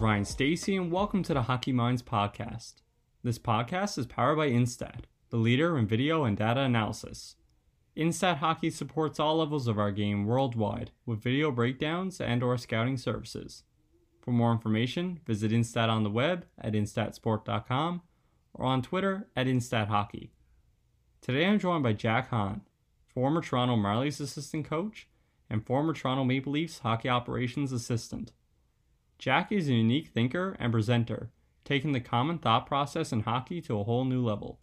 Ryan Stacy, and welcome to the Hockey Minds podcast. This podcast is powered by Instat, the leader in video and data analysis. Instat Hockey supports all levels of our game worldwide with video breakdowns and/or scouting services. For more information, visit Instat on the web at instatsport.com or on Twitter at InstatHockey. Today I'm joined by Jack Han, former Toronto Marlies assistant coach and former Toronto Maple Leafs hockey operations assistant. Jack is a unique thinker and presenter, taking the common thought process in hockey to a whole new level.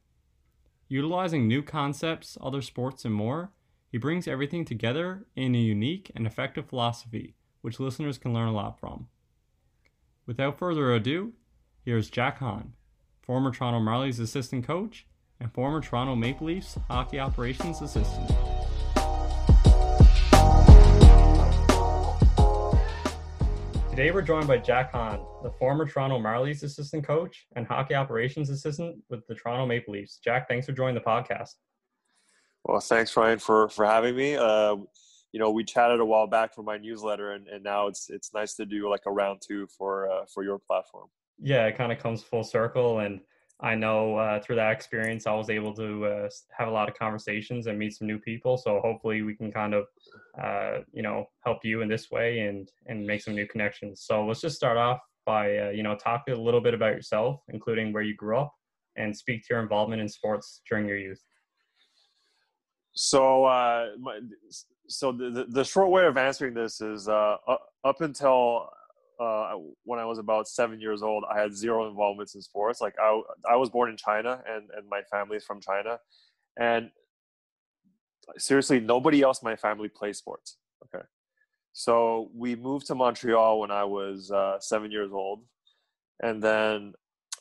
Utilizing new concepts, other sports, and more, he brings everything together in a unique and effective philosophy, which listeners can learn a lot from. Without further ado, here's Jack Han, former Toronto Marlies assistant coach and former Toronto Maple Leafs hockey operations assistant. Today we're joined by Jack Han, the former Toronto Marlies assistant coach and hockey operations assistant with the Toronto Maple Leafs. Jack, thanks for joining the podcast. Well, thanks, Ryan, for for having me. Uh, you know, we chatted a while back for my newsletter, and, and now it's it's nice to do like a round two for uh, for your platform. Yeah, it kind of comes full circle, and I know uh, through that experience, I was able to uh, have a lot of conversations and meet some new people. So hopefully, we can kind of, uh, you know, help you in this way and and make some new connections. So let's just start off by uh, you know talk a little bit about yourself, including where you grew up, and speak to your involvement in sports during your youth. So, uh, my, so the, the short way of answering this is uh, up until uh, when I was about seven years old, I had zero involvements in sports. Like I, I was born in China, and and my family is from China, and seriously, nobody else in my family plays sports. Okay, so we moved to Montreal when I was uh, seven years old, and then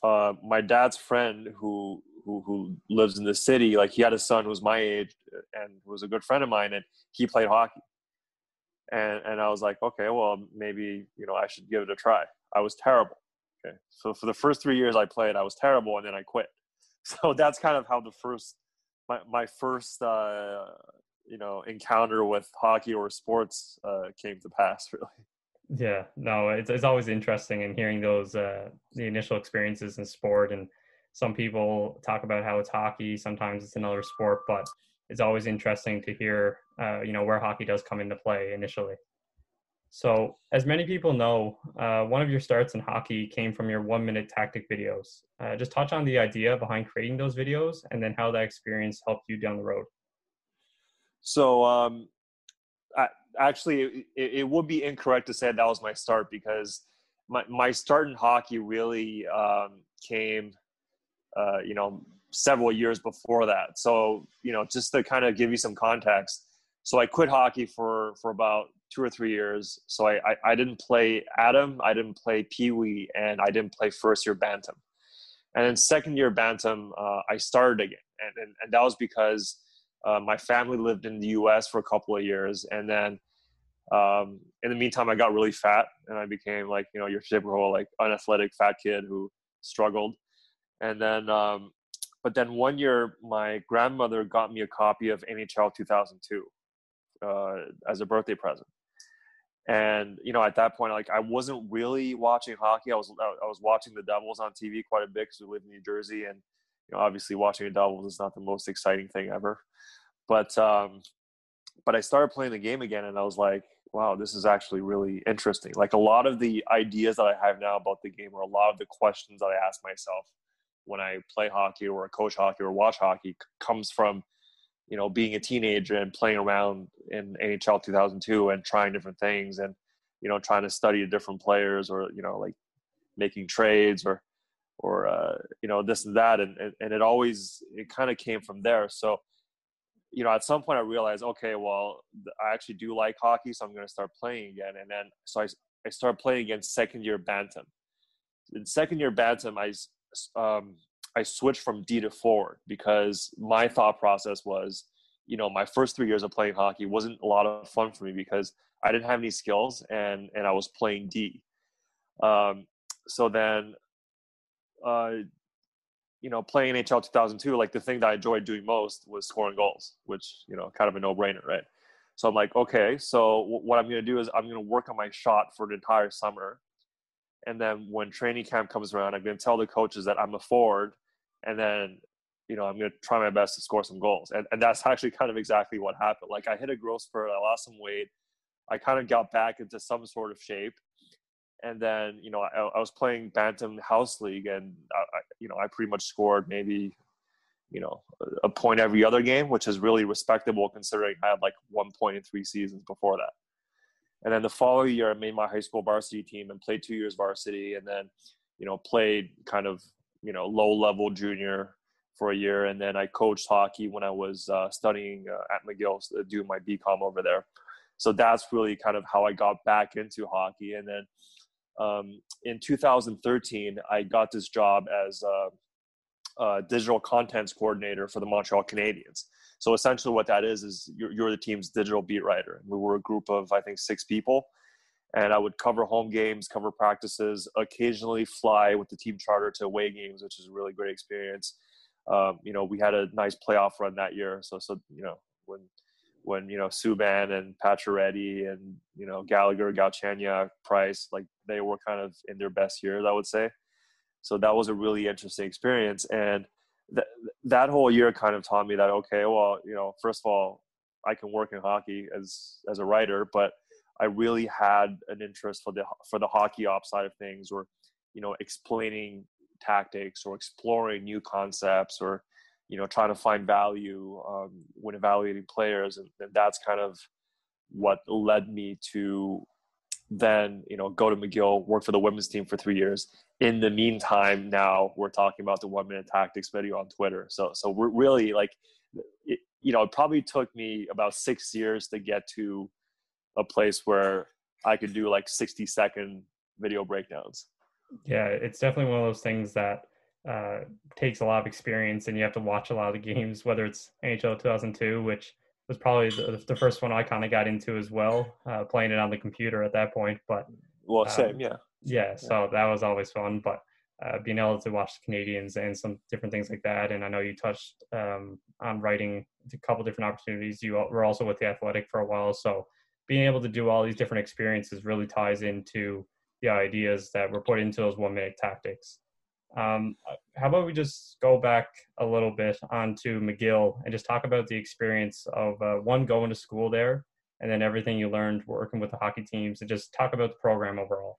uh, my dad's friend who who who lives in the city, like he had a son who was my age and was a good friend of mine, and he played hockey and and I was like, okay, well maybe you know I should give it a try. I was terrible. Okay, so for the first three years I played, I was terrible, and then I quit. So that's kind of how the first my my first uh, you know encounter with hockey or sports uh, came to pass. Really. Yeah, no, it's it's always interesting in hearing those uh, the initial experiences in sport, and some people talk about how it's hockey, sometimes it's another sport, but it's always interesting to hear, uh, you know, where hockey does come into play initially. So, as many people know, uh, one of your starts in hockey came from your one-minute tactic videos. Uh, just touch on the idea behind creating those videos, and then how that experience helped you down the road. So, um, I, actually, it, it, would be incorrect to say that was my start because my my start in hockey really um, came, uh, you know, several years before that. So, you know, just to kind of give you some context. So I quit hockey for, for about two or three years. So I, I, I didn't play Adam, I didn't play Pee Wee, and I didn't play first year Bantam. And then second year Bantam, uh, I started again. And, and, and that was because uh, my family lived in the US for a couple of years. And then um, in the meantime, I got really fat and I became like, you know, your typical like unathletic fat kid who struggled. And then um, but then one year, my grandmother got me a copy of NHL 2002 uh, as a birthday present. And you know, at that point, like I wasn't really watching hockey. I was I was watching the Devils on TV quite a bit because we live in New Jersey, and you know, obviously watching the Devils is not the most exciting thing ever. But um, but I started playing the game again, and I was like, wow, this is actually really interesting. Like a lot of the ideas that I have now about the game, or a lot of the questions that I ask myself, when I play hockey or coach hockey or watch hockey comes from, you know, being a teenager and playing around in NHL 2002 and trying different things and, you know, trying to study different players or, you know, like making trades or, or, uh, you know, this and that. And, and, it always, it kind of came from there. So, you know, at some point I realized, okay, well, I actually do like hockey, so I'm going to start playing again. And then, so I, I started playing against second year Bantam. In second year Bantam, I um, I switched from D to forward because my thought process was, you know, my first three years of playing hockey wasn't a lot of fun for me because I didn't have any skills and and I was playing D. Um, so then, uh, you know, playing NHL 2002, like the thing that I enjoyed doing most was scoring goals, which you know, kind of a no-brainer, right? So I'm like, okay, so what I'm going to do is I'm going to work on my shot for an entire summer and then when training camp comes around, I'm going to tell the coaches that I'm a forward, and then you know I'm going to try my best to score some goals. And and that's actually kind of exactly what happened. Like I hit a growth spurt, I lost some weight, I kind of got back into some sort of shape, and then you know I, I was playing bantam house league, and I, you know I pretty much scored maybe you know a point every other game, which is really respectable considering I had like one point in three seasons before that. And then the following year, I made my high school varsity team and played two years varsity, and then, you know, played kind of you know low level junior for a year, and then I coached hockey when I was uh, studying uh, at McGill, uh, doing my BCom over there. So that's really kind of how I got back into hockey, and then um, in 2013, I got this job as a, a digital contents coordinator for the Montreal Canadiens. So essentially, what that is is you're, you're the team's digital beat writer. And we were a group of I think six people, and I would cover home games, cover practices, occasionally fly with the team charter to away games, which is a really great experience. Um, you know, we had a nice playoff run that year, so so you know when when you know Subban and Pacioretty and you know Gallagher, Galchenyuk, Price, like they were kind of in their best years, I would say. So that was a really interesting experience, and that that whole year kind of taught me that okay, well, you know, first of all, I can work in hockey as as a writer, but I really had an interest for the for the hockey ops side of things, or you know, explaining tactics or exploring new concepts, or you know, trying to find value um, when evaluating players, and, and that's kind of what led me to then you know go to McGill, work for the women's team for three years. In the meantime, now we're talking about the one minute tactics video on Twitter. So so we're really like, it, you know, it probably took me about six years to get to a place where I could do like sixty second video breakdowns. Yeah, it's definitely one of those things that uh, takes a lot of experience, and you have to watch a lot of the games. Whether it's NHL 2002, which was probably the, the first one I kind of got into as well, uh, playing it on the computer at that point. But well, um, same, yeah. yeah. So that was always fun. But uh, being able to watch the Canadiens and some different things like that, and I know you touched um, on writing a couple different opportunities. You were also with the Athletic for a while, so being able to do all these different experiences really ties into the ideas that were put into those one minute tactics. Um, how about we just go back a little bit onto McGill and just talk about the experience of uh, one going to school there and then everything you learned working with the hockey teams and just talk about the program overall.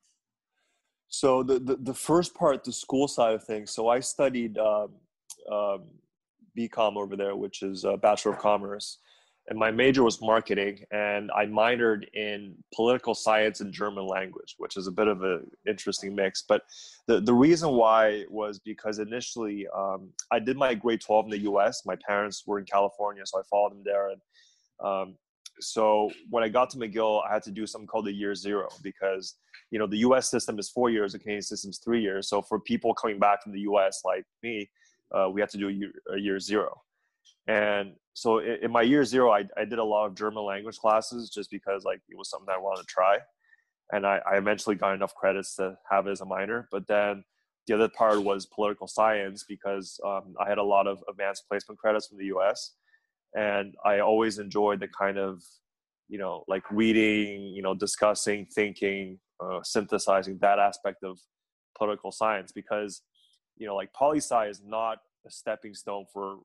So the, the, the first part, the school side of things. So I studied um, um, BCom over there, which is a Bachelor of Commerce and my major was marketing and i minored in political science and german language which is a bit of an interesting mix. But the, the reason why was because initially um, i did my grade 12 in the us my parents were in california so i followed them there. And um, so when i got to mcgill i had to do something called the year zero because you know the us system is four years the canadian system is three years. So for people coming back from the us like me uh, we had to do a year, a year zero and so in my year zero, I, I did a lot of German language classes just because like it was something I wanted to try. And I, I eventually got enough credits to have it as a minor. But then the other part was political science because um, I had a lot of advanced placement credits from the US. And I always enjoyed the kind of, you know, like reading, you know, discussing, thinking, uh, synthesizing that aspect of political science because, you know, like poli sci is not a stepping stone for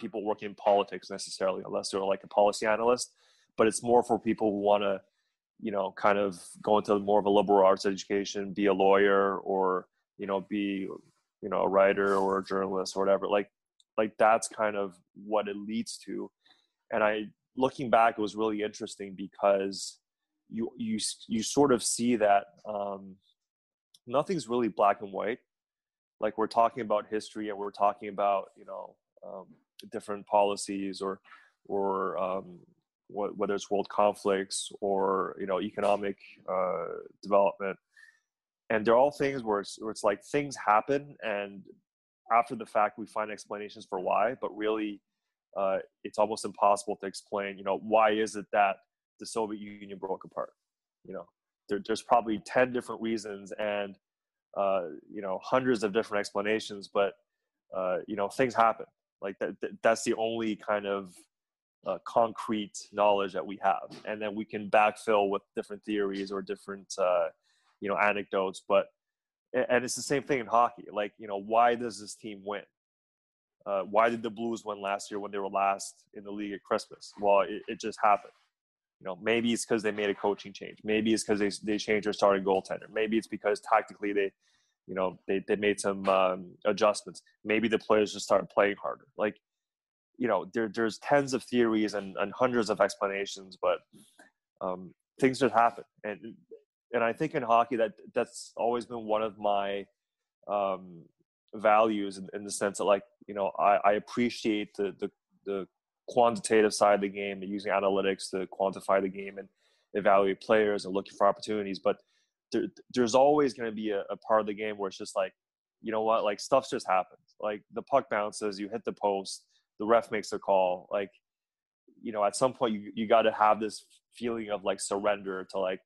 people working in politics necessarily, unless they're like a policy analyst. But it's more for people who want to, you know, kind of go into more of a liberal arts education, be a lawyer, or you know, be you know a writer or a journalist or whatever like like that's kind of what it leads to and i looking back it was really interesting because you you you sort of see that um, nothing's really black and white like we're talking about history and we're talking about you know um, different policies or or um, whether it's world conflicts or you know economic uh, development. And they're all things where it's, where it's like things happen and after the fact we find explanations for why but really uh, it's almost impossible to explain you know why is it that the soviet union broke apart? You know there, there's probably 10 different reasons and uh, you know hundreds of different explanations but uh, you know things happen like that, that's the only kind of uh, concrete knowledge that we have. And then we can backfill with different theories or different uh, you know anecdotes but and it's the same thing in hockey. Like you know why does this team win? Uh, why did the blues win last year when they were last in the league at christmas? Well it, it just happened. You know maybe it's because they made a coaching change. Maybe it's because they, they changed their starting goaltender. Maybe it's because tactically they you know they, they made some um, adjustments. Maybe the players just started playing harder. Like you know there, there's tens of theories and, and hundreds of explanations but um, things just happen. And and i think in hockey that that's always been one of my um, values in, in, the sense that like you know i, I appreciate the, the the quantitative side of the game and using analytics to quantify the game and evaluate players and looking for opportunities. But there, there's always going to be a, a, part of the game where it's just like, you know what, like stuff just happens. Like the puck bounces, you hit the post, the ref makes a call. Like, you know, at some point you you got to have this feeling of like surrender to like,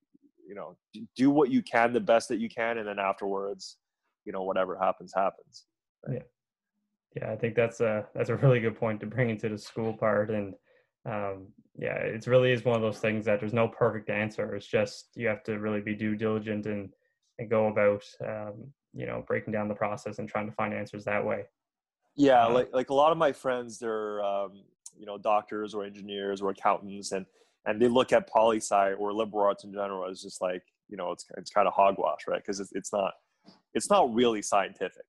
you know, do what you can the best that you can, and then afterwards, you know, whatever happens happens. Right? Yeah, yeah, I think that's a that's a really good point to bring into the school part and um, yeah, it really is one of those things that there's no perfect answer. It's just you have to really be due diligent and and go about um, you know breaking down the process and trying to find answers that way. Yeah, uh, like like a lot of my friends, they're um, you know doctors or engineers or accountants, and and they look at poli sci or liberal arts in general as just like you know it's it's kind of hogwash, right? Because it's it's not it's not really scientific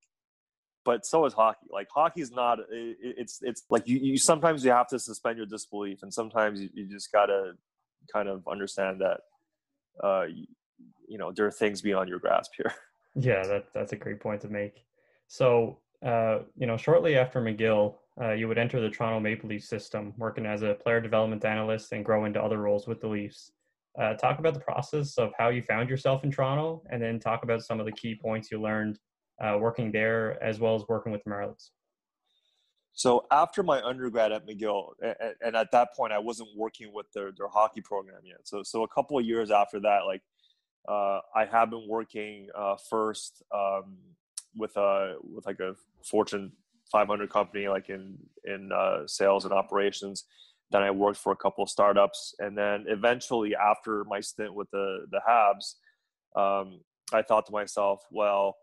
but so is hockey. Like hockey is not. It, it's it's like you, you sometimes you have to suspend your disbelief, and sometimes you, you just gotta kind of understand that. Uh, you, you know, there are things beyond your grasp here. Yeah, that that's a great point to make. So, uh, you know, shortly after McGill, uh, you would enter the Toronto Maple Leafs system, working as a player development analyst and grow into other roles with the Leafs. Uh, talk about the process of how you found yourself in Toronto, and then talk about some of the key points you learned uh, working there as well as working with the Marlies? So after my undergrad at McGill, and at that point I wasn't working with their, their hockey program yet. So so a couple of years after that, like uh, I have been working uh, first um, with a with like a Fortune 500 company, like in in uh, sales and operations. Then I worked for a couple of startups, and then eventually, after my stint with the the Habs, um, I thought to myself, well,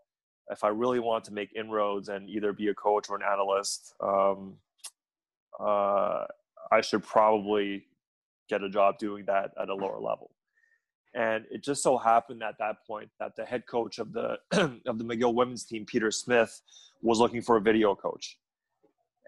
if I really want to make inroads and either be a coach or an analyst, um, uh, I should probably get a job doing that at a lower level. And it just so happened at that point that the head coach of the of the McGill women's team, Peter Smith, was looking for a video coach.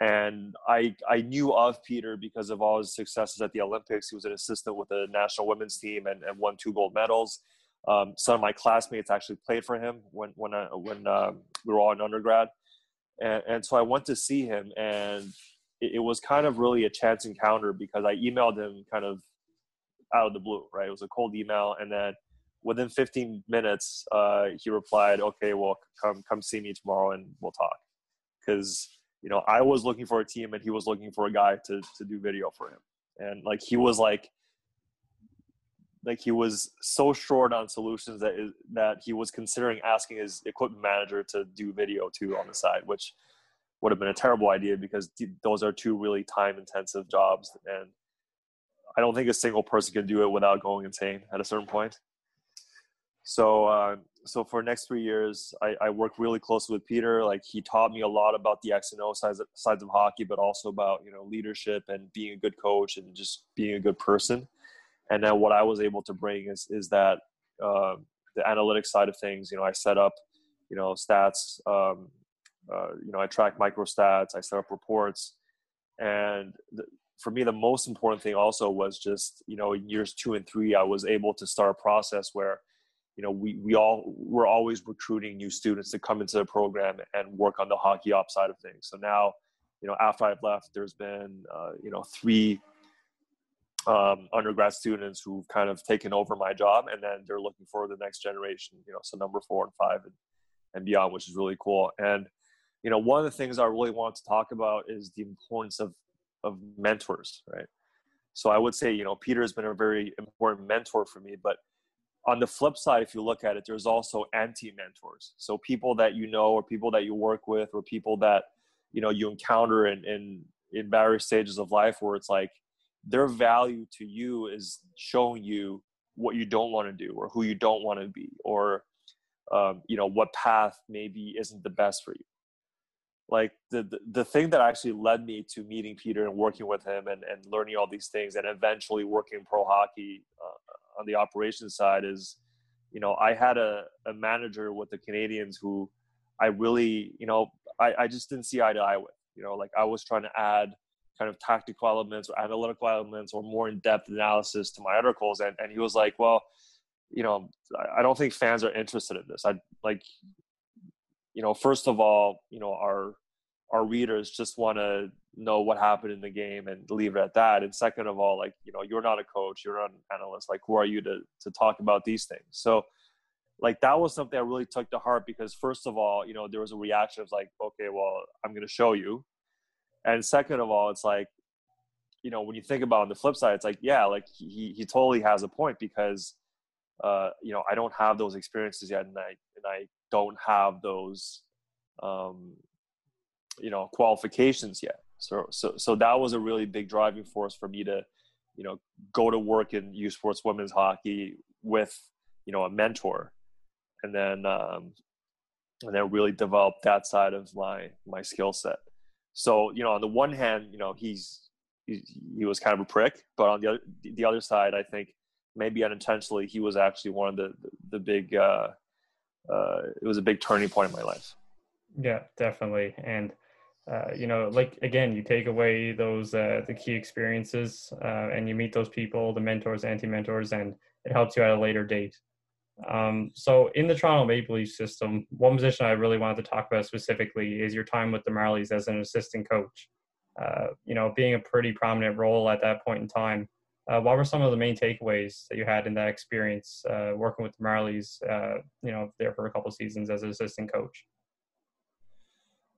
And I I knew of Peter because of all his successes at the Olympics. He was an assistant with the national women's team and, and won two gold medals. Um, some of my classmates actually played for him when when I, when uh, we were all in undergrad, and, and so I went to see him, and it, it, was kind of really a chance encounter because I emailed him kind of out of the blue, right? It was a cold email, and then within 15 minutes, uh, he replied, "Okay, well, come come see me tomorrow, and we'll talk," because you know I was looking for a team, and he was looking for a guy to to do video for him, and like he was like like he was so short on solutions that is, that he was considering asking his equipment manager to do video too on the side, which would have been a terrible idea because those are two really time intensive jobs and I don't think a single person can do it without going insane at a certain point. So, uh, so for next three years, I, I worked really closely with Peter. Like he taught me a lot about the X and O sides sides of hockey, but also about you know leadership and being a good coach and just being a good person and then what I was able to bring is is that uh, the analytics side of things. You know, I set up you know stats um, uh, you know, I track microstats, I set up reports, and the, for me, the most important thing also was just you know, in years two and three, I was able to start a process where you know we we all we're always recruiting new students to come into the program and work on the hockey ops side of things. So now, you know, after I've left, there's been uh, you know three um, undergrad students who've kind of taken over my job, and then they're looking for the next generation. You know, so number four and five and, and beyond, which is really cool. And you know, one of the things I really want to talk about is the importance of of mentors, right? So I would say, you know, Peter has been a very important mentor for me, but on the flip side, if you look at it, there's also anti-mentors. So people that you know, or people that you work with, or people that you know you encounter in in, in various stages of life, where it's like their value to you is showing you what you don't want to do or who you don't want to be or um, you know what path maybe isn't the best for you. Like the, the, the thing that actually led me to meeting peter and working with him and, and learning all these things and eventually working pro hockey uh, on the operations side is you know i had a, a manager with the canadiens who i really you know I, I just didn't see eye to eye with you know like i was trying to add kind of tactical elements or analytical elements or more in-depth analysis to my articles and, and he was like well you know i don't think fans are interested in this. I like you know first of all you know our our readers just want to know what happened in the game and leave it at that. And second of all like you know you're not a coach you're not an analyst. Like who are you to to talk about these things? So like that was something i really took to heart because first of all you know there was a reaction of like okay well i'm going to show you and second of all, it's like, you know, when you think about on the flip side, it's like, yeah, like he he totally has a point because, uh, you know, I don't have those experiences yet, and I and I don't have those, um, you know, qualifications yet. So so so that was a really big driving force for me to, you know, go to work in U Sports women's hockey with, you know, a mentor, and then um, and then really develop that side of my my skill set. So you know, on the one hand, you know he's he, he was kind of a prick, but on the other the other side, I think maybe unintentionally he was actually one of the the, the big. Uh, uh, it was a big turning point in my life. Yeah, definitely, and. Uh, you know, like again, you take away those uh, the key experiences, uh, and you meet those people, the mentors, anti-mentors, and it helps you at a later date. Um, so in the Toronto Maple Leaf system, one position I really wanted to talk about specifically is your time with the Marlies as an assistant coach. Uh, you know, being a pretty prominent role at that point in time. Uh, what were some of the main takeaways that you had in that experience uh, working with the Marlies? Uh, you know, there for a couple seasons as an assistant coach.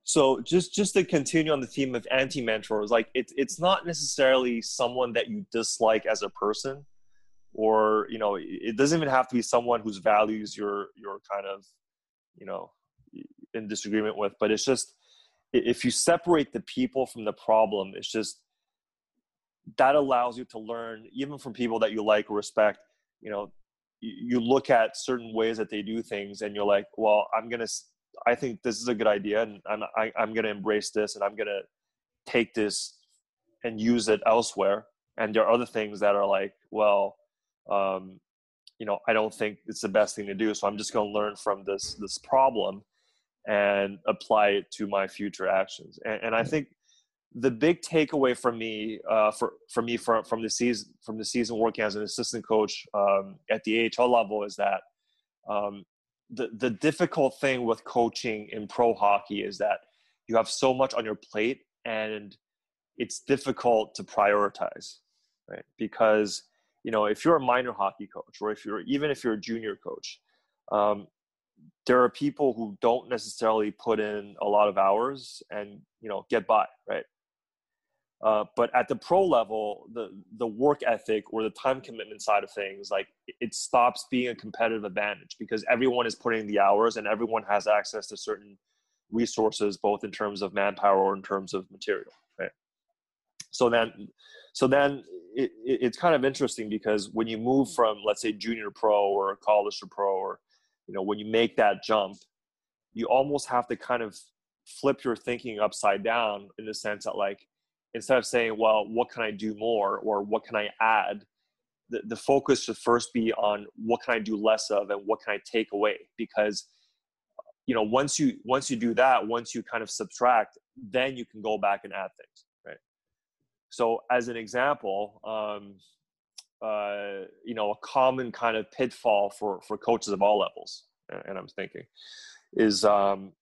So just just to continue on the theme of anti mentors, like it's it's not necessarily someone that you dislike as a person or you know it doesn't even have to be someone whose values you're you're kind of you know in disagreement with but it's just if you separate the people from the problem it's just that allows you to learn even from people that you like or respect you know you look at certain ways that they do things and you're like well i'm gonna i think this is a good idea and i'm I, am i am gonna embrace this and i'm gonna take this and use it elsewhere. And there are other things that are like well um, you know i don't think it's the best thing to do so i'm just going to learn from this this problem and apply it to my future actions. And, and i think the big takeaway from me uh, for for me from from the season from the season working as an assistant coach um, at the AHL level is that um, the the difficult thing with coaching in pro hockey is that you have so much on your plate and it's difficult to prioritize right? Because you know if you're a minor hockey coach or if you're even if you're a junior coach um, there are people who don't necessarily put in a lot of hours and you know get by right? Uh, but at the pro level the the work ethic or the time commitment side of things like it stops being a competitive advantage because everyone is putting the hours and everyone has access to certain resources both in terms of manpower or in terms of material right? So then so then it, it, it's kind of interesting because when you move mm. from let's say junior pro or college to pro or you know when you make that jump you almost have to kind of flip your thinking upside down in the sense that like instead of saying well what can i do more or what can i add? the, the focus should first be on what can i do less of and what can i take away? Because you know once you once you do that once you kind of subtract then you can go back and add things so as an example um, uh, you know a common kind of pitfall for for coaches of all levels and i'm thinking is um,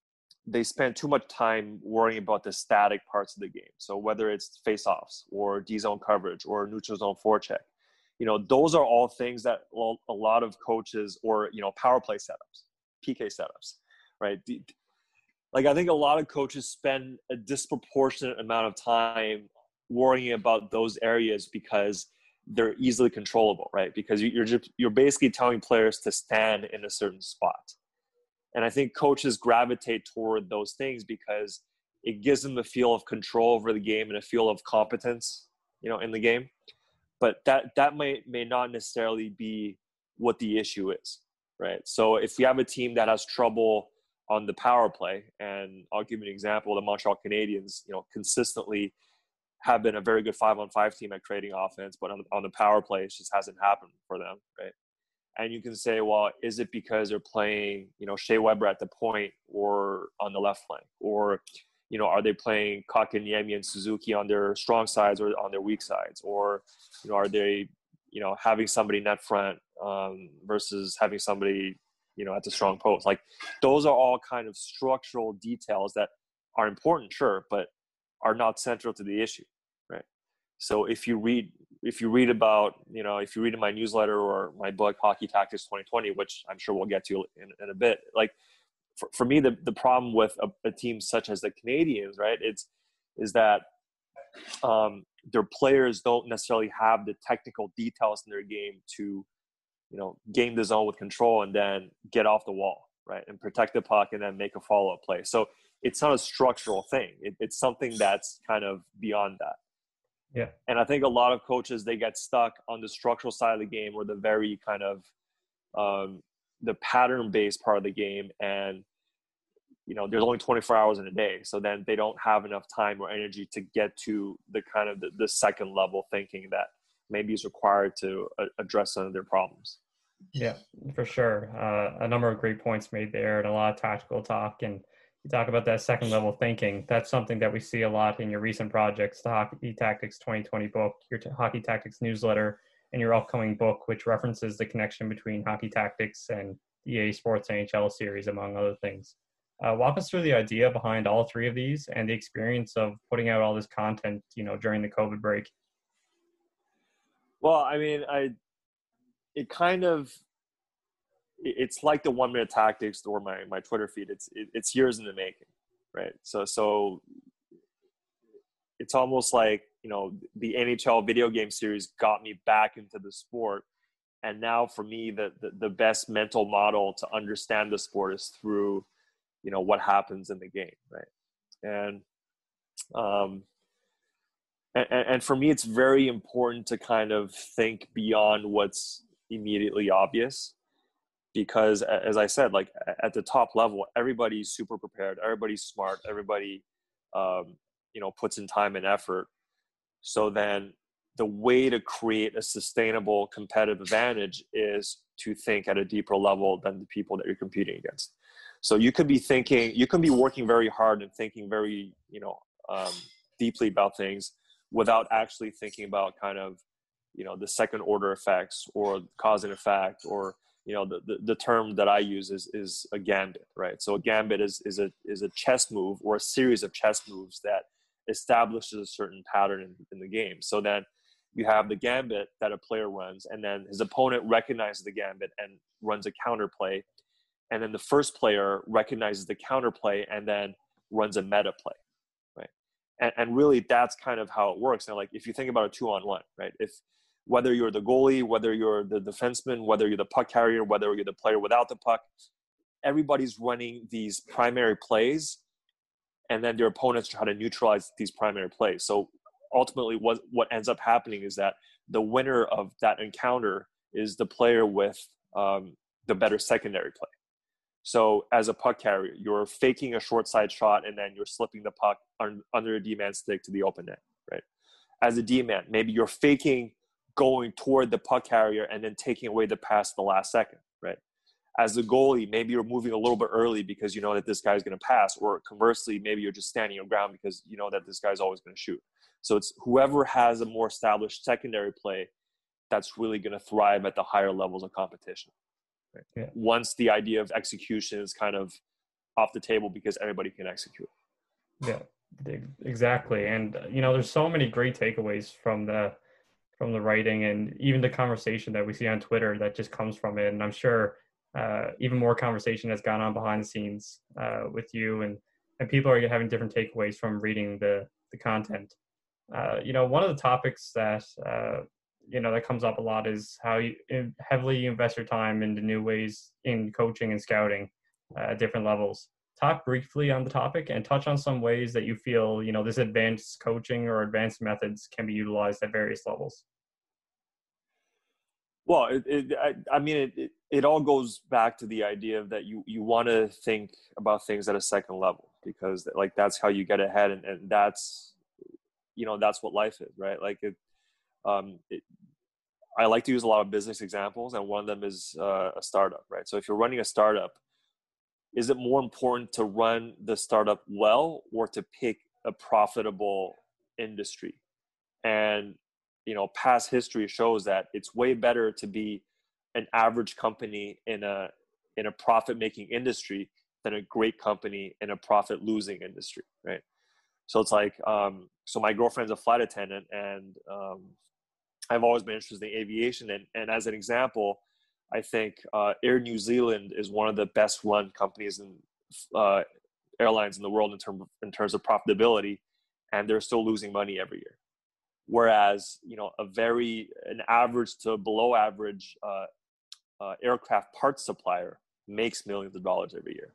they spend too much time worrying about the static parts of the game. So whether it's face-offs or d-zone coverage or neutral zone forecheck you know those are all things that a lot of coaches or you know power play setups pk setups right? Like i think a lot of coaches spend a disproportionate amount of time worrying about those areas because they're easily controllable right? Because you're just you're basically telling players to stand in a certain spot. And i think coaches gravitate toward those things because it gives them a feel of control over the game and a feel of competence you know in the game. But that that may may not necessarily be what the issue is right? So if we have a team that has trouble on the power play and i'll give you an example the montreal canadiens you know consistently have been a very good five on five team at creating offense but on, on the power play it just hasn't happened for them right and you can say well is it because they're playing you know shea weber at the point or on the left flank or you know, are they playing Kotkaniemi and Suzuki on their strong sides or on their weak sides? Or, you know, are they, you know, having somebody net front um, versus having somebody, you know, at the strong post? Like those are all kind of structural details that are important, sure, but are not central to the issue, right? So if you read if you read about, you know, if you read in my newsletter or my book Hockey Tactics 2020, which I'm sure we'll get to in, in a bit, like for, for me the, the problem with a, a, team such as the canadiens right it's is that um, their players don't necessarily have the technical details in their game to you know game the zone with control and then get off the wall right and protect the puck and then make a follow-up play so it's not a structural thing. It, it's something that's kind of beyond that. Yeah. And i think a lot of coaches they get stuck on the structural side of the game or the very kind of um, the pattern based part of the game. And you know there's only 24 hours in a day. So then they don't have enough time or energy to get to the kind of the, the second level thinking that maybe is required to uh, address some of their problems. Yeah for sure. Uh, a number of great points made there and a lot of tactical talk and you talk about that second level thinking that's something that we see a lot in your recent projects the hockey tactics 2020 book your t- hockey tactics newsletter and your upcoming book, which references the connection between hockey tactics and EA Sports NHL series, among other things. Uh, walk us through the idea behind all three of these and the experience of putting out all this content, you know, during the COVID break. Well, I mean, I it kind of it's like the one minute tactics or my my Twitter feed. It's it, it's years in the making, right? So so it's almost like you know the NHL video game series got me back into the sport and now for me the, the, the best mental model to understand the sport is through you know what happens in the game right and um and, and for me it's very important to kind of think beyond what's immediately obvious because as i said like at the top level everybody's super prepared everybody's smart everybody um, you know puts in time and effort so then the way to create a sustainable competitive advantage is to think at a deeper level than the people that you're competing against. So you could be thinking, you can be working very hard and thinking very, you know, um, deeply about things without actually thinking about kind of, you know, the second order effects or cause and effect or, you know, the, the, the term that I use is, is a gambit, right? So a gambit is, is a, is a chess move or a series of chess moves that establishes a certain pattern in, in the game. So then you have the gambit that a player runs, and then his opponent recognizes the gambit and runs a counter play. And then the first player recognizes the counter play and then runs a meta play, right? And, and really, that's kind of how it works. And like, if you think about a two-on-one, right? If whether you're the goalie, whether you're the defenseman, whether you're the puck carrier, whether you're the player without the puck, everybody's running these primary plays and then their opponents try to neutralize these primary plays. So ultimately, what what ends up happening is that the winner of that encounter is the player with um, the better secondary play. So as a puck carrier, you're faking a short side shot and then you're slipping the puck un- under a D-man stick to the open net, right? As a D-man, maybe you're faking going toward the puck carrier and then taking away the pass the last second, right? as the goalie, maybe you're moving a little bit early because you know that this guy's going to pass, or conversely, maybe you're just standing your ground because you know that this guy's always going to shoot. So it's whoever has a more established secondary play that's really going to thrive at the higher levels of competition. Right? Yeah. Once the idea of execution is kind of off the table because everybody can execute. Yeah, exactly. And uh, you know, there's so many great takeaways from the from the writing and even the conversation that we see on Twitter that just comes from it. And I'm sure uh, even more conversation has gone on behind the scenes uh, with you and and people are having different takeaways from reading the the content. Uh, you know, one of the topics that uh, you know that comes up a lot is how you heavily invest your time into new ways in coaching and scouting uh, at different levels. Talk briefly on the topic and touch on some ways that you feel you know this advanced coaching or advanced methods can be utilized at various levels. Well, it, it, I, I, mean, it, it, it all goes back to the idea that you, you want to think about things at a second level because like that's how you get ahead and, and that's, you know, that's what life is, right? Like it, um, it, I like to use a lot of business examples and one of them is uh, a startup, right? So if you're running a startup, is it more important to run the startup well or to pick a profitable industry? And you know past history shows that it's way better to be an average company in a in a profit making industry than a great company in a profit losing industry right so it's like um, so my girlfriend's a flight attendant and um, i've always been interested in aviation and, and as an example i think uh, air new zealand is one of the best run companies in uh, airlines in the world in, term, in terms of profitability and they're still losing money every year whereas you know a very an average to below average uh, uh, aircraft parts supplier makes millions of dollars every year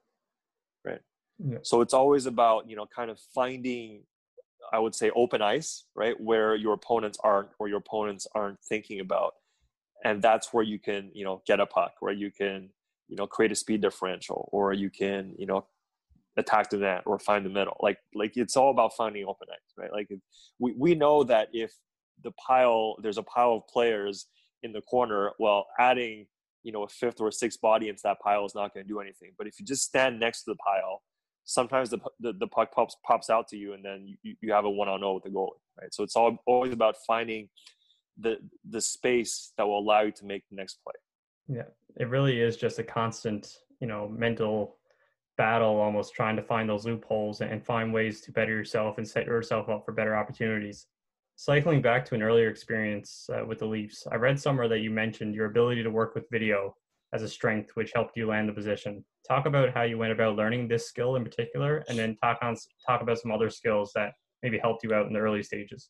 right yeah. so it's always about you know kind of finding i would say open ice right where your opponents aren't or your opponents aren't thinking about and that's where you can you know get a puck where you can you know create a speed differential or you can you know attack the net or find the middle. Like like it's all about finding open ends, right? Like we we know that if the pile there's a pile of players in the corner, well, adding you know a fifth or a sixth body into that pile is not going to do anything. But if you just stand next to the pile, sometimes the the, the puck pops pops out to you, and then you, you have a one on zero with the goalie, right? So it's all always about finding the the space that will allow you to make the next play. Yeah, it really is just a constant, you know, mental battle almost trying to find those loopholes and find ways to better yourself and set yourself up for better opportunities. Cycling back to an earlier experience uh, with the Leafs, I read somewhere that you mentioned your ability to work with video as a strength, which helped you land the position. Talk about how you went about learning this skill in particular, and then talk on talk about some other skills that maybe helped you out in the early stages.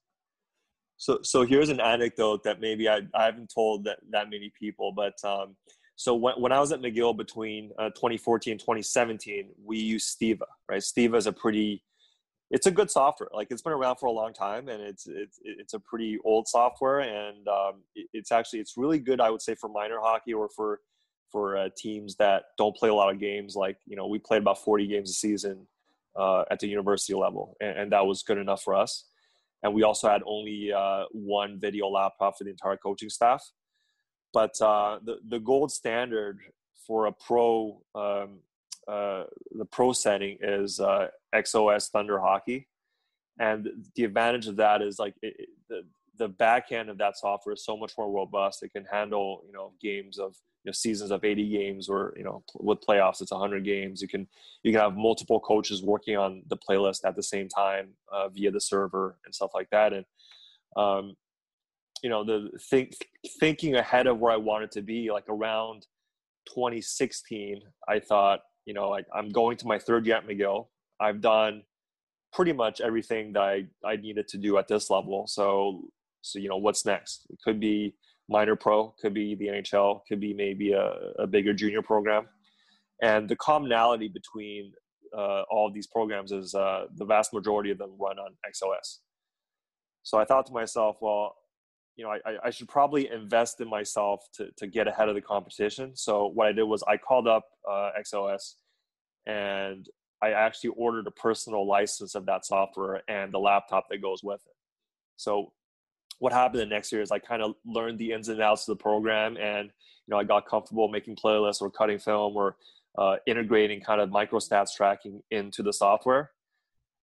So, so here's an anecdote that maybe I, I haven't told that, that many people, but um, so when, when I was at McGill between uh, 2014 and 2017, we used Steva, right? Steva is a pretty, it's a good software. Like it's been around for a long time and it's, it's, it's a pretty old software. And um, it's actually, it's really good, I would say for minor hockey or for, for uh, teams that don't play a lot of games. Like, you know, we played about 40 games a season uh, at the university level and, and, that was good enough for us. And we also had only uh, one video laptop for the entire coaching staff. But uh, the the gold standard for a pro um, uh, the pro setting is uh, XOS Thunder Hockey, and the advantage of that is like it, the the back end of that software is so much more robust. It can handle you know games of you know seasons of 80 games or you know with playoffs it's 100 games. You can you can have multiple coaches working on the playlist at the same time uh, via the server and stuff like that. And um, you know the think thinking ahead of where I wanted to be like around 2016 I thought you know like I'm going to my third year at McGill I've done pretty much everything that I, I needed to do at this level so so you know what's next it could be minor pro could be the NHL could be maybe a, a bigger junior program and the commonality between uh, all of these programs is uh, the vast majority of them run on XOS so I thought to myself well you know, I, I should probably invest in myself to, to get ahead of the competition. So what I did was I called up uh, XOS and I actually ordered a personal license of that software and the laptop that goes with it. So what happened the next year is I kind of learned the ins and outs of the program, and you know I got comfortable making playlists or cutting film or uh, integrating kind of micro stats tracking into the software,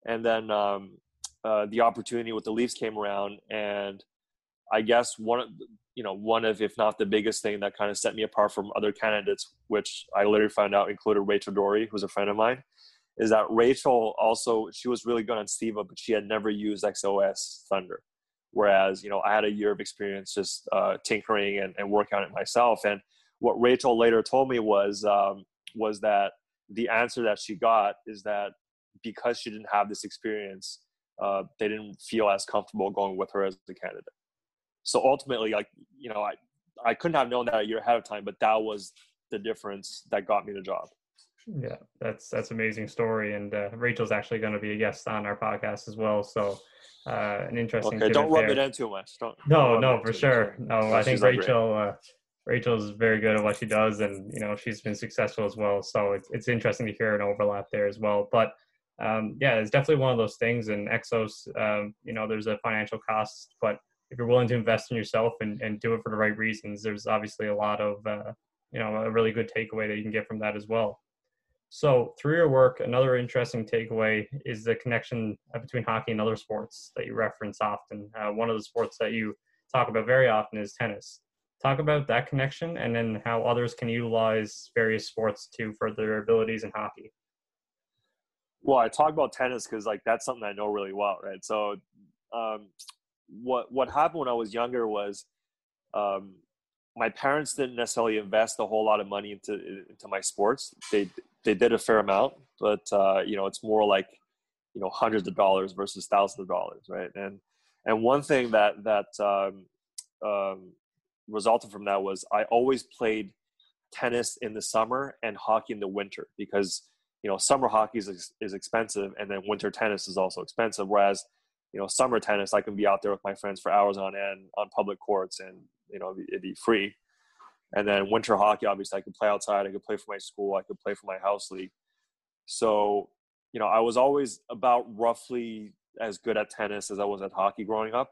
and then um, uh, the opportunity with the Leafs came around, and I guess one of you know one of if not the biggest thing that kind of set me apart from other candidates, which I later found out included Rachel Doerrie, who's a friend of mine, is that Rachel also she was really good on Steva, but she had never used XOS Thunder. Whereas, you know, I had a year of experience just uh, tinkering and, and working on it myself. And what Rachel later told me was um, was that the answer that she got is that because she didn't have this experience, uh, they didn't feel as comfortable going with her as a candidate. So ultimately, like you know, I I couldn't have known that a year ahead of time, but that was the difference that got me the job. Yeah, that's that's amazing story, and uh, Rachel's actually going to be a guest on our podcast as well. So uh, an interesting. Okay, don't rub there. it in too much. Don't, no, don't no, for sure. No, I think Rachel. Uh, Rachel is very good at what she does, and you know she's been successful as well. So it's it's interesting to hear an overlap there as well. But um, yeah, it's definitely one of those things. And Exos, um, you know, there's a financial cost, but if you're willing to invest in yourself and, and do it for the right reasons, there's obviously a lot of uh, you know a really good takeaway that you can get from that as well. So, through your work, another interesting takeaway is the connection uh, between hockey and other sports that you reference often. Uh, one of the sports that you talk about very often is tennis. Talk about that connection and then how others can utilize various sports to further their abilities in hockey. Well, I talk about tennis because like that's something I know really well, right? So, um, what what happened when I was younger was um, my parents didn't necessarily invest a whole lot of money into into my sports. They they did a fair amount, but uh, you know it's more like you know hundreds of dollars versus thousands of dollars, right? And and one thing that that um, um, resulted from that was I always played tennis in the summer and hockey in the winter because you know summer hockey is, is expensive and then winter tennis is also expensive whereas you know summer tennis i can be out there with my friends for hours on end on public courts and you know it'd be free and then winter hockey obviously i could play outside i could play for my school i could play for my house league. So you know i was always about roughly as good at tennis as i was at hockey growing up.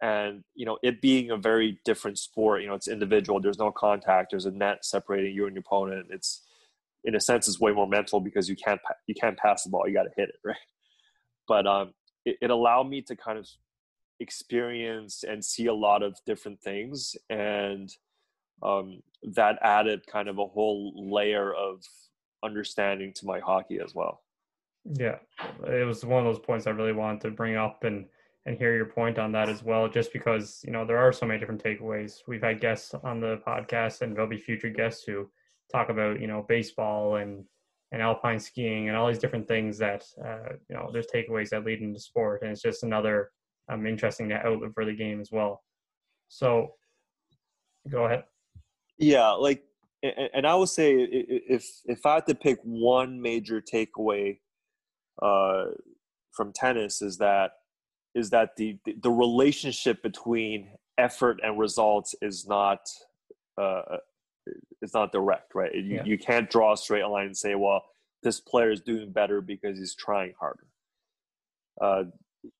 And you know it being a very different sport you know it's individual there's no contact there's a net separating you and your opponent. It's in a sense it's way more mental because you can't you can't pass the ball you got to hit it right? But um it, it allowed me to kind of experience and see a lot of different things. And um, that added kind of a whole layer of understanding to my hockey as well yeah it was one of those points i really wanted to bring up and and hear your point on that as well just because you know there are so many different takeaways we've had guests on the podcast and there'll be future guests who talk about you know baseball and and alpine skiing and all these different things that uh, you know there's takeaways that lead into sport and it's just another um, interesting outlet for the game as well. So, go ahead. Yeah, like, and I would say if if I had to pick one major takeaway uh, from tennis is that is that the the relationship between effort and results is not uh, it's not direct, right? You yeah. you can't draw a straight line and say, well, this player is doing better because he's trying harder. Uh,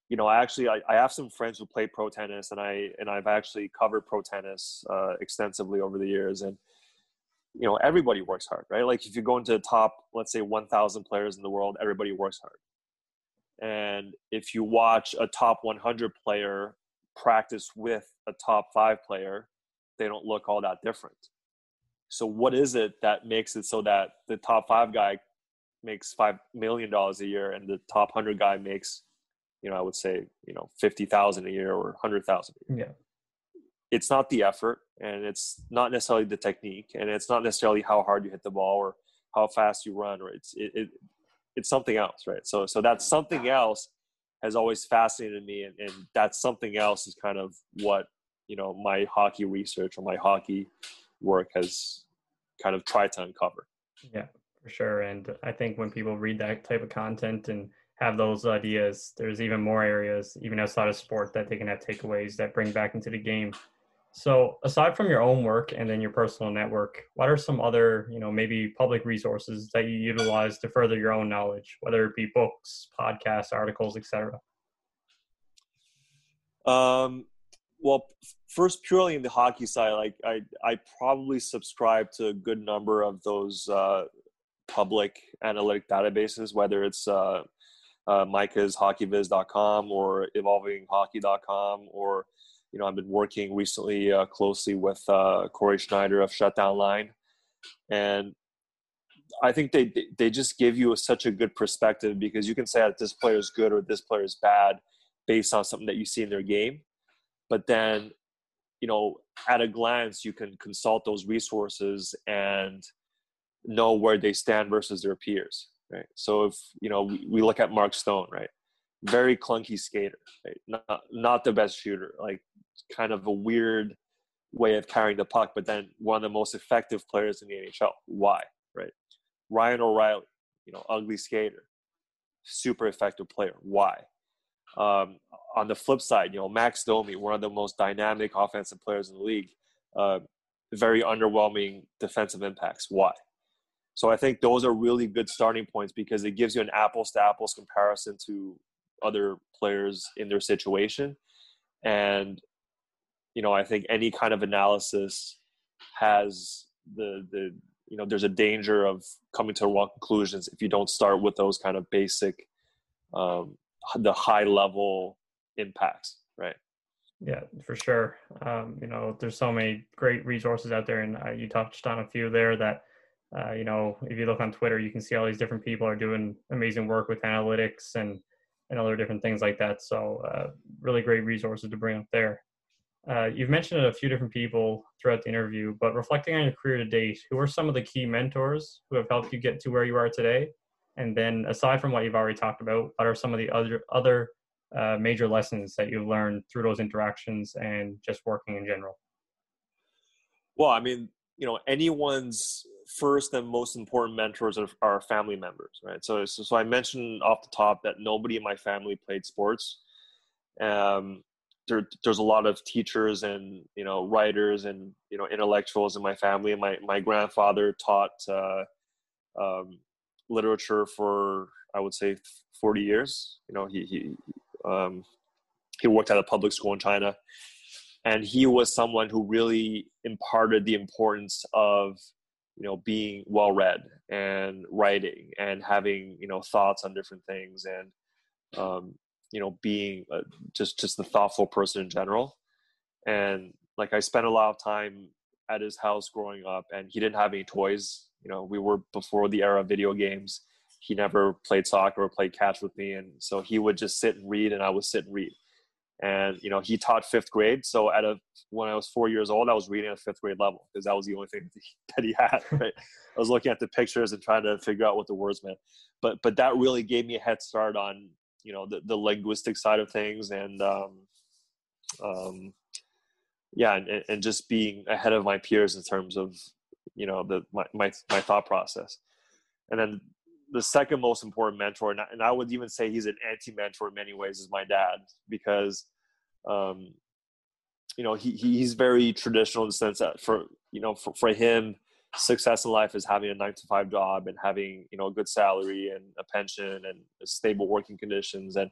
you know, I actually I, I have some friends who play pro tennis, and I and I've actually covered pro tennis uh, extensively over the years, and you know, everybody works hard, right? Like if you go into the top, let's say, 1,000 players in the world, everybody works hard. And if you watch a top 100 player practice with a top five player, they don't look all that different. So, what is it that makes it so that the top five guy makes five million dollars a year and the top hundred guy makes you know, I would say, you know, 50,000 a year or 100,000 Yeah. It's not the effort and it's not necessarily the technique and it's not necessarily how hard you hit the ball or how fast you run or it's, it, it it's something else, right? So, so that something else has always fascinated me. And, and that something else is kind of what, you know, my hockey research or my hockey work has kind of tried to uncover. Yeah, for sure. And I think when people read that type of content and have those ideas, there's even more areas, even outside of sport, that they can have takeaways that bring back into the game. So, aside from your own work and then your personal network, what are some other, you know, maybe public resources that you utilize to further your own knowledge, whether it be books, podcasts, articles, etc.? Um, well, first purely in the hockey side, like I I probably subscribe to a good number of those uh, public analytic databases, whether it's uh, uh, Micah's hockeyviz.com or evolvinghockey.com or you know I've been working recently uh, closely with uh, Corey Sznajder of Shutdown Line, and I think they they just give you a, such a good perspective because you can say that this player is good or this player is bad based on something that you see in their game, but then you know at a glance you can consult those resources and know where they stand versus their peers right so if you know we, we look at mark stone right very clunky skater right? not, not the best shooter like kind of a weird way of carrying the puck but then one of the most effective players in the nhl why right ryan o'reilly you know ugly skater super effective player why um, on the flip side, you know, Max Domi, one of the most dynamic offensive players in the league, uh, very underwhelming defensive impacts. Why? So I think those are really good starting points because it gives you an apples to apples comparison to other players in their situation. And, you know, I think any kind of analysis has the, the, you know, there's a danger of coming to wrong conclusions if you don't start with those kind of basic, um, the high level impacts, right? Yeah, for sure. Um, you know, there's so many great resources out there, and uh, you touched on a few there that, uh, you know, if you look on Twitter, you can see all these different people are doing amazing work with analytics and and other different things like that. So, uh, really great resources to bring up there. Uh, you've mentioned a few different people throughout the interview, but reflecting on your career to date, who are some of the key mentors who have helped you get to where you are today? And then, aside from what you've already talked about, what are some of the other other uh, major lessons that you've learned through those interactions and just working in general? Well, I mean, you know, anyone's first and most important mentors are, family members, right? So, so, so, I mentioned off the top that nobody in my family played sports. Um, there, there's a lot of teachers and you know writers and you know intellectuals in my family. My my grandfather taught uh, um, literature for I would say 40 years. You know, he he um, he worked at a public school in China, and he was someone who really imparted the importance of you know being well read and writing and having you know thoughts on different things and um, you know being uh, just just the thoughtful person in general. And like i spent a lot of time at his house growing up and he didn't have any toys. You know we were before the era of video games. He never played soccer or played catch with me. And so he would just sit and read and i would sit and read and you know he taught fifth grade. So at a when i was four years old i was reading at fifth grade level because that was the only thing that he had right? I was looking at the pictures and trying to figure out what the words meant. But but that really gave me a head start on you know the, the linguistic side of things and um, um yeah and, and just being ahead of my peers in terms of you know the my my, my thought process. And then the second most important mentor, and I, and I would even say he's an anti-mentor in many ways, is my dad because, um, you know, he he's very traditional in the sense that for you know for, for him, success in life is having a nine to five job and having you know a good salary and a pension and stable working conditions. And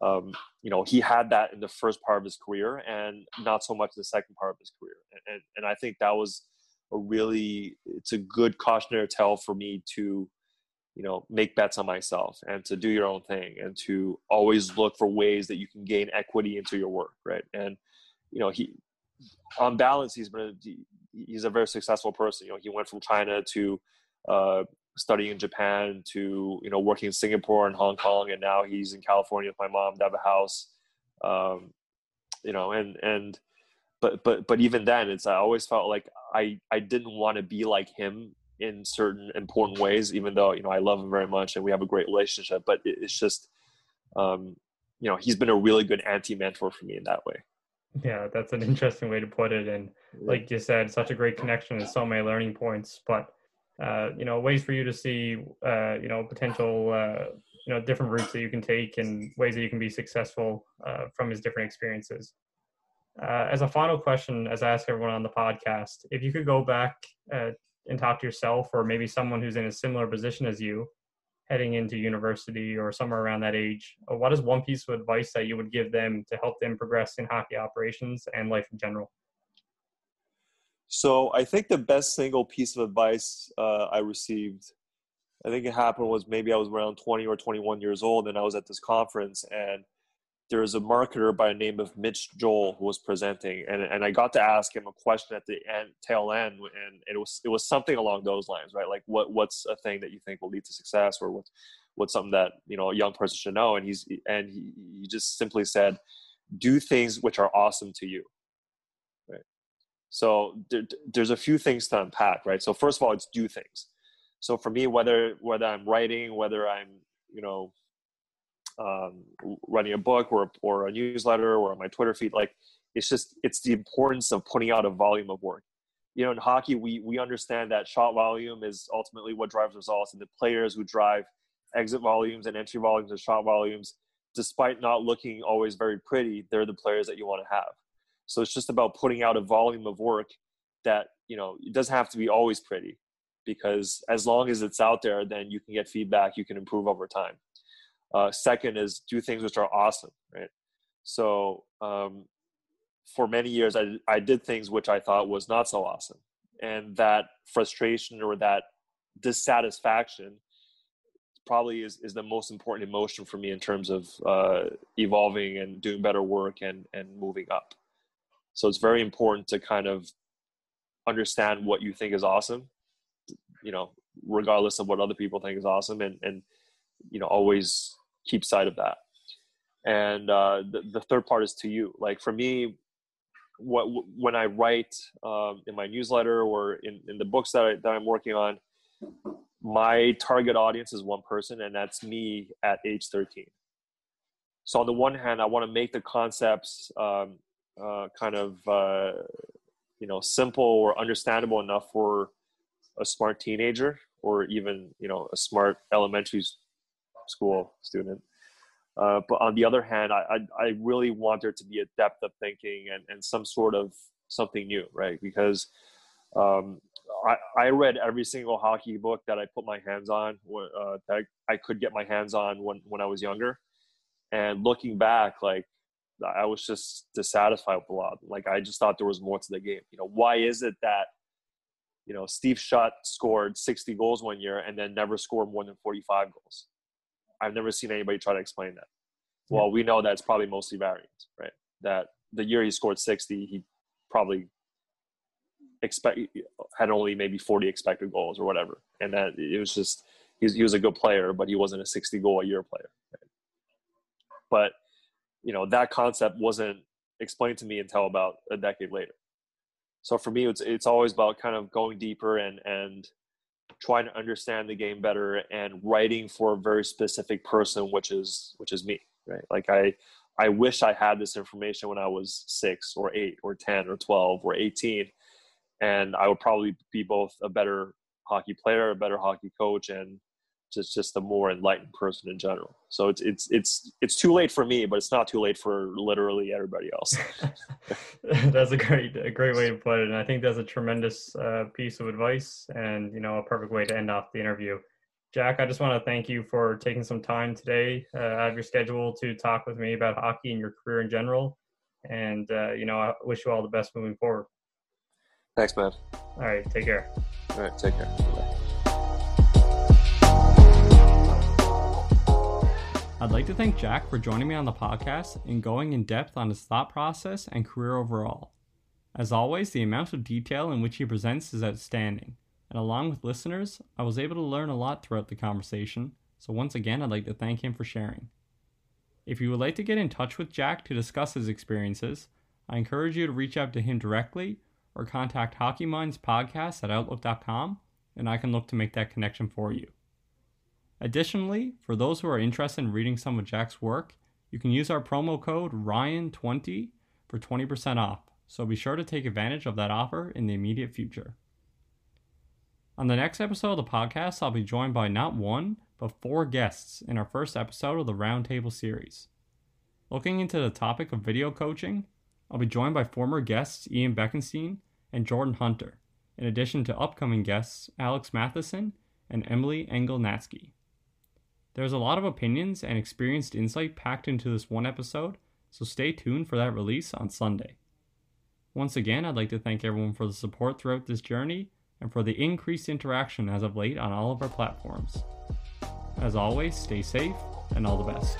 um, you know he had that in the first part of his career and not so much the second part of his career. And, and, and i think that was a really it's a good cautionary tale for me to you know make bets on myself and to do your own thing and to always look for ways that you can gain equity into your work right? And you know he on balance he's been a, he's a very successful person. You know he went from china to uh, studying in japan to you know working in singapore and hong kong and now he's in california with my mom to have a house um, you know and and but but but even then it's i always felt like i i didn't want to be like him in certain important ways, even though, you know, I love him very much and we have a great relationship, but it's just, um, you know, he's been a really good anti mentor for me in that way. Yeah, that's an interesting way to put it. And like you said, such a great connection and so many learning points, but, uh, you know, ways for you to see, uh, you know, potential, uh, you know, different routes that you can take and ways that you can be successful uh, from his different experiences. Uh, as a final question, as I ask everyone on the podcast, if you could go back uh, and talk to yourself or maybe someone who's in a similar position as you heading into university or somewhere around that age, uh, what is one piece of advice that you would give them to help them progress in hockey operations and life in general? So I think the best single piece of advice uh, I received, I think it happened was maybe I was around 20 or 21 years old, and I was at this conference, and there was a marketer by the name of Mitch Joel who was presenting, and, and I got to ask him a question at the end, tail end, and it was it was something along those lines, right? Like what what's a thing that you think will lead to success, or what what's something that you know a young person should know? And he's and he, he just simply said, do things which are awesome to you. Right. So there, there's a few things to unpack, right? So first of all, it's do things. So for me, whether whether I'm writing, whether I'm you know um, running a book or or a newsletter or on my Twitter feed. Like it's just it's the importance of putting out a volume of work. You know, in hockey, we we understand that shot volume is ultimately what drives results, and the players who drive exit volumes and entry volumes and shot volumes, despite not looking always very pretty, they're the players that you want to have. So it's just about putting out a volume of work that you know it doesn't have to be always pretty, because as long as it's out there, then you can get feedback, you can improve over time. Uh, second is do things which are awesome, right? So um, for many years, I, I did things which I thought was not so awesome. And that frustration or that dissatisfaction probably is, is the most important emotion for me in terms of uh, evolving and doing better work and, and moving up. So it's very important to kind of understand what you think is awesome, you know, regardless of what other people think is awesome and, and, you know, always keep sight of that. And uh, the, the third part is to you. Like for me what when i write um, in my newsletter or in, in the books that, I, that i'm working on my target audience is one person and that's me at age 13 so on the one hand i want to make the concepts um, uh, kind of uh, you know simple or understandable enough for a smart teenager or even you know a smart elementary school student. Uh, but on the other hand, I, I, I, really want there to be a depth of thinking and, and some sort of something new, right? Because um, I, I read every single hockey book that I put my hands on, uh, that I could get my hands on when, when I was younger. And looking back, like, I was just dissatisfied with a lot. Like, I just thought there was more to the game. You know, why is it that, you know, Steve Shutt scored 60 goals one year and then never scored more than 45 goals? I've never seen anybody try to explain that. Well, we know that's probably mostly variance, right? That the year he scored 60, he probably expect had only maybe 40 expected goals or whatever, and that it was just he was, he was a good player, but he wasn't a 60 goal a year player. Right? But you know that concept wasn't explained to me until about a decade later. So for me, it's it's always about kind of going deeper and and trying to understand the game better and writing for a very specific person which is which is me right? Like i i wish i had this information when i was six or eight or 10 or 12 or 18 and i would probably be both a better hockey player a better hockey coach and just just a more enlightened person in general. So it's it's it's it's too late for me, but it's not too late for literally everybody else. that's a great a great way to put it, and I think that's a tremendous uh, piece of advice, and you know a perfect way to end off the interview. Jack, I just want to thank you for taking some time today uh, out of your schedule to talk with me about hockey and your career in general. And uh, you know, I wish you all the best moving forward. Thanks, man. All right, take care. All right, take care. Bye. I'd like to thank Jack for joining me on the podcast and going in depth on his thought process and career overall. As always, the amount of detail in which he presents is outstanding, and along with listeners, I was able to learn a lot throughout the conversation, so once again, I'd like to thank him for sharing. If you would like to get in touch with Jack to discuss his experiences, I encourage you to reach out to him directly or contact Hockey Minds Podcast at Outlook.com, and I can look to make that connection for you. Additionally, for those who are interested in reading some of Jack's work, you can use our promo code RYAN20 for 20% off, so be sure to take advantage of that offer in the immediate future. On the next episode of the podcast, I'll be joined by not one, but four guests in our first episode of the Roundtable series. Looking into the topic of video coaching, I'll be joined by former guests Ian Beckenstein and Jordan Hunter, in addition to upcoming guests Alex Matheson and Emily Engel-Natzke. There's a lot of opinions and experienced insight packed into this one episode, so stay tuned for that release on Sunday. Once again, I'd like to thank everyone for the support throughout this journey and for the increased interaction as of late on all of our platforms. As always, stay safe and all the best.